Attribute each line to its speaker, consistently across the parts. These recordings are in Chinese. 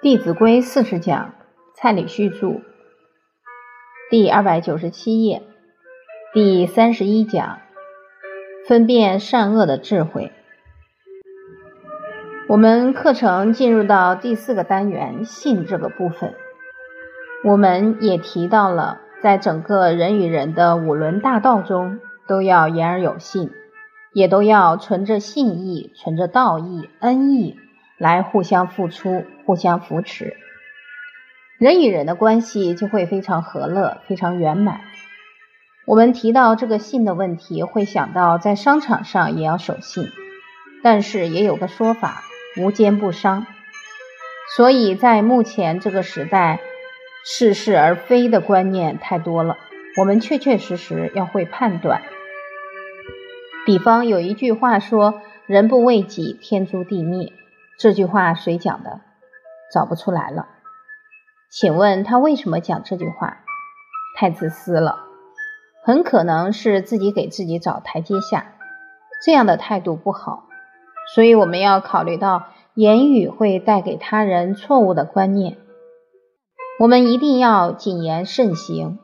Speaker 1: 《弟子规》四十讲，蔡礼旭著，第二百九十七页，第三十一讲，分辨善恶的智慧。我们课程进入到第四个单元“信”这个部分，我们也提到了，在整个人与人的五伦大道中，都要言而有信，也都要存着信义、存着道义、恩义。来互相付出，互相扶持，人与人的关系就会非常和乐，非常圆满。我们提到这个信的问题，会想到在商场上也要守信，但是也有个说法，无奸不商。所以在目前这个时代，似是而非的观念太多了，我们确确实实要会判断。比方有一句话说：“人不为己，天诛地灭。”这句话谁讲的？找不出来了。请问他为什么讲这句话？太自私了，很可能是自己给自己找台阶下，这样的态度不好。所以我们要考虑到言语会带给他人错误的观念，我们一定要谨言慎行。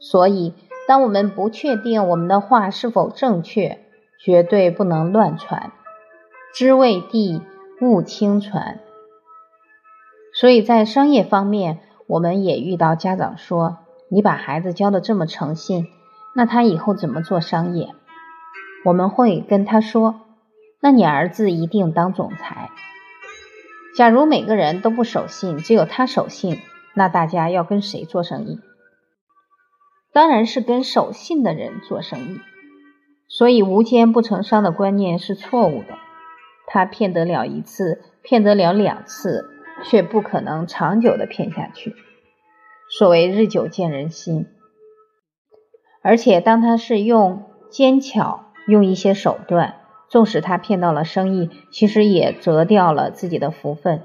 Speaker 1: 所以，当我们不确定我们的话是否正确，绝对不能乱传。知为地。勿轻传，所以在商业方面，我们也遇到家长说：“你把孩子教的这么诚信，那他以后怎么做商业？”我们会跟他说：“那你儿子一定当总裁。”假如每个人都不守信，只有他守信，那大家要跟谁做生意？当然是跟守信的人做生意。所以无奸不成商的观念是错误的。他骗得了一次，骗得了两次，却不可能长久的骗下去。所谓日久见人心，而且当他是用奸巧，用一些手段，纵使他骗到了生意，其实也折掉了自己的福分。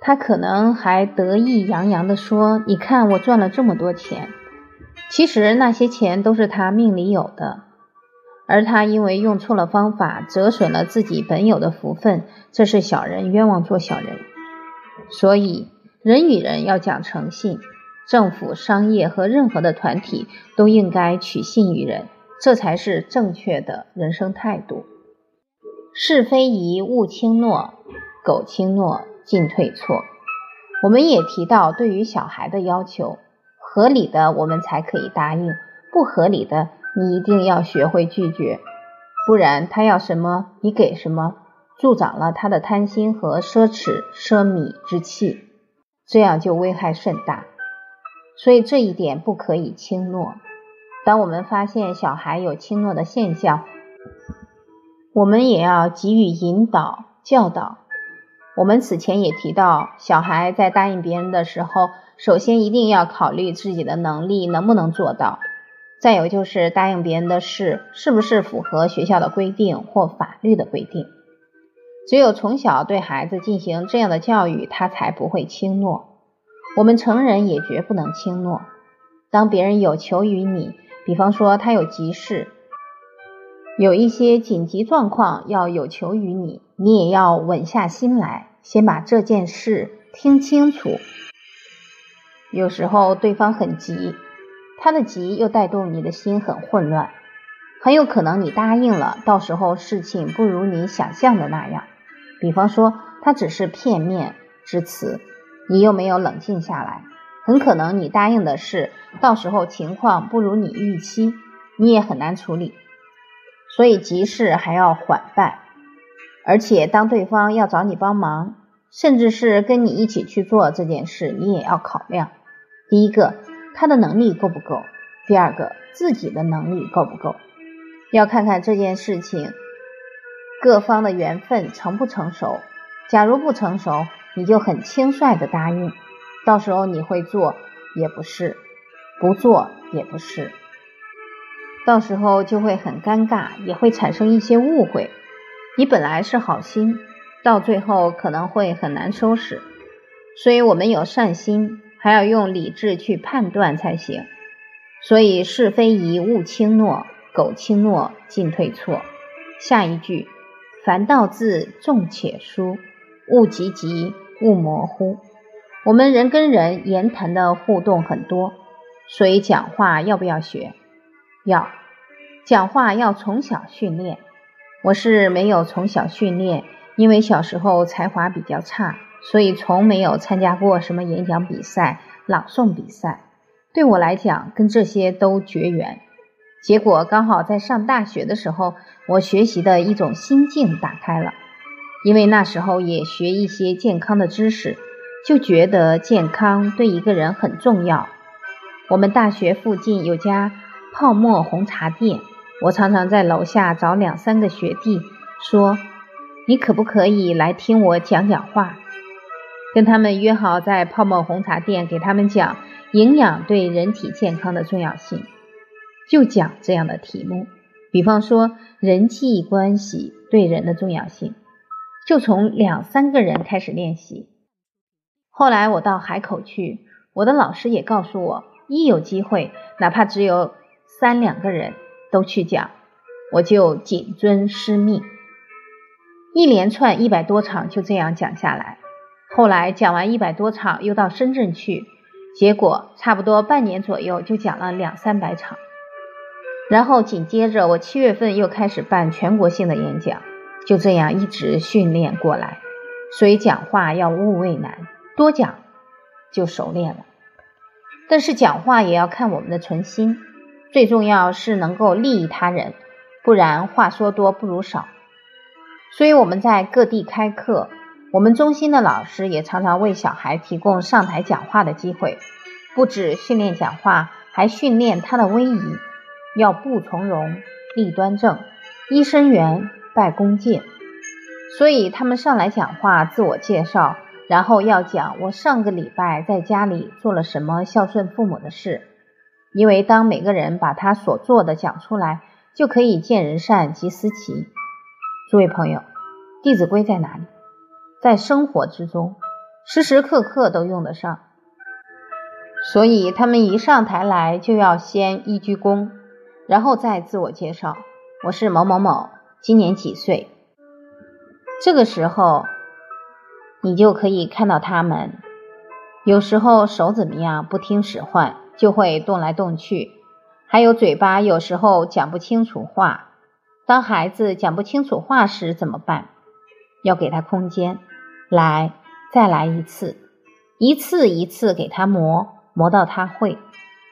Speaker 1: 他可能还得意洋洋的说：“你看我赚了这么多钱。”其实那些钱都是他命里有的。而他因为用错了方法，折损了自己本有的福分，这是小人冤枉做小人。所以，人与人要讲诚信，政府、商业和任何的团体都应该取信于人，这才是正确的人生态度。是非宜勿轻诺，苟轻诺进退错。我们也提到，对于小孩的要求，合理的我们才可以答应，不合理的。你一定要学会拒绝，不然他要什么你给什么，助长了他的贪心和奢侈奢靡之气，这样就危害甚大。所以这一点不可以轻诺。当我们发现小孩有轻诺的现象，我们也要给予引导教导。我们此前也提到，小孩在答应别人的时候，首先一定要考虑自己的能力能不能做到。再有就是答应别人的事是不是符合学校的规定或法律的规定？只有从小对孩子进行这样的教育，他才不会轻诺。我们成人也绝不能轻诺。当别人有求于你，比方说他有急事，有一些紧急状况要有求于你，你也要稳下心来，先把这件事听清楚。有时候对方很急。他的急又带动你的心很混乱，很有可能你答应了，到时候事情不如你想象的那样。比方说，他只是片面之词，你又没有冷静下来，很可能你答应的事，到时候情况不如你预期，你也很难处理。所以急事还要缓办，而且当对方要找你帮忙，甚至是跟你一起去做这件事，你也要考量。第一个。他的能力够不够？第二个，自己的能力够不够？要看看这件事情各方的缘分成不成熟。假如不成熟，你就很轻率的答应，到时候你会做也不是，不做也不是，到时候就会很尴尬，也会产生一些误会。你本来是好心，到最后可能会很难收拾。所以我们有善心。还要用理智去判断才行，所以是非宜勿轻诺，苟轻诺进退错。下一句，凡道字重且疏，勿急急勿模糊。我们人跟人言谈的互动很多，所以讲话要不要学？要。讲话要从小训练。我是没有从小训练，因为小时候才华比较差，所以从没有参加过什么演讲比赛、朗诵比赛。对我来讲，跟这些都绝缘。结果刚好在上大学的时候，我学习的一种心境打开了，因为那时候也学一些健康的知识，就觉得健康对一个人很重要。我们大学附近有家泡沫红茶店，我常常在楼下找两三个学弟，说：“你可不可以来听我讲讲话？”跟他们约好在泡沫红茶店给他们讲营养对人体健康的重要性。就讲这样的题目，比方说人际关系对人的重要性，就从两三个人开始练习。后来我到海口去，我的老师也告诉我，一有机会，哪怕只有三两个人都去讲，我就谨遵师命。一连串一百多场就这样讲下来。后来讲完一百多场，又到深圳去，结果差不多半年左右就讲了两三百场。然后紧接着，我七月份又开始办全国性的演讲，就这样一直训练过来。所以讲话要勿畏难，多讲就熟练了。但是讲话也要看我们的存心，最重要是能够利益他人，不然话说多不如少。所以我们在各地开课，我们中心的老师也常常为小孩提供上台讲话的机会，不止训练讲话，还训练他的威仪。要步从容，立端正，揖生圆，拜恭敬。所以他们上来讲话，自我介绍，然后要讲我上个礼拜在家里做了什么孝顺父母的事。因为当每个人把他所做的讲出来，就可以见人善即思齐。诸位朋友，《弟子规》在哪里？在生活之中，时时刻刻都用得上。所以他们一上台来，就要先一鞠躬。然后再自我介绍，我是某某某，今年几岁？这个时候，你就可以看到他们，有时候手怎么样不听使唤，就会动来动去；还有嘴巴有时候讲不清楚话。当孩子讲不清楚话时怎么办？要给他空间，来，再来一次，一次一次给他磨，磨到他会。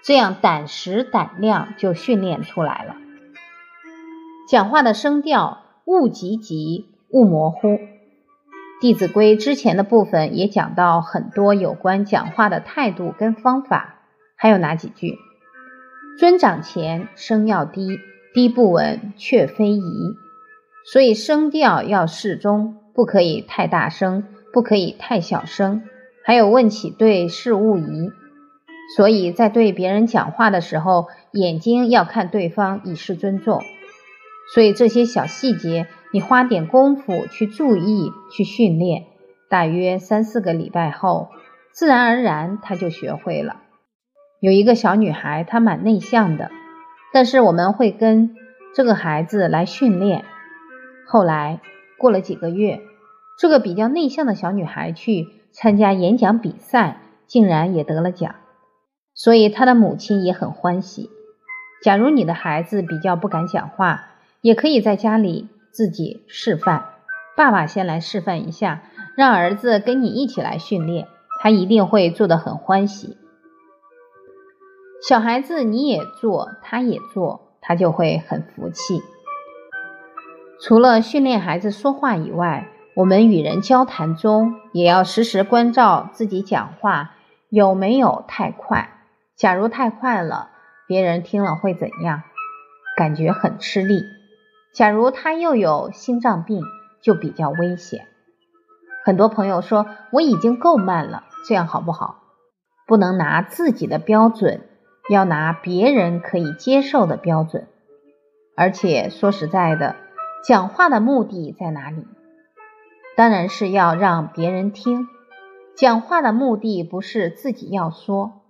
Speaker 1: 这样胆识胆量就训练出来了。讲话的声调勿急急，勿模糊。《弟子规》之前的部分也讲到很多有关讲话的态度跟方法，还有哪几句？尊长前，声要低，低不稳，却非宜。所以声调要适中，不可以太大声，不可以太小声。还有问起对事勿疑。所以在对别人讲话的时候，眼睛要看对方，以示尊重。所以这些小细节，你花点功夫去注意、去训练，大约三四个礼拜后，自然而然他就学会了。有一个小女孩，她蛮内向的，但是我们会跟这个孩子来训练。后来过了几个月，这个比较内向的小女孩去参加演讲比赛，竟然也得了奖。所以她的母亲也很欢喜。假如你的孩子比较不敢讲话，也可以在家里自己示范。爸爸先来示范一下，让儿子跟你一起来训练，他一定会做得很欢喜。小孩子你也做，他也做，他就会很服气。除了训练孩子说话以外，我们与人交谈中也要时时关照自己讲话有没有太快。假如太快了，别人听了会怎样？感觉很吃力。假如他又有心脏病，就比较危险。很多朋友说我已经够慢了，这样好不好？不能拿自己的标准，要拿别人可以接受的标准。而且说实在的，讲话的目的在哪里？当然是要让别人听。讲话的目的不是自己要说。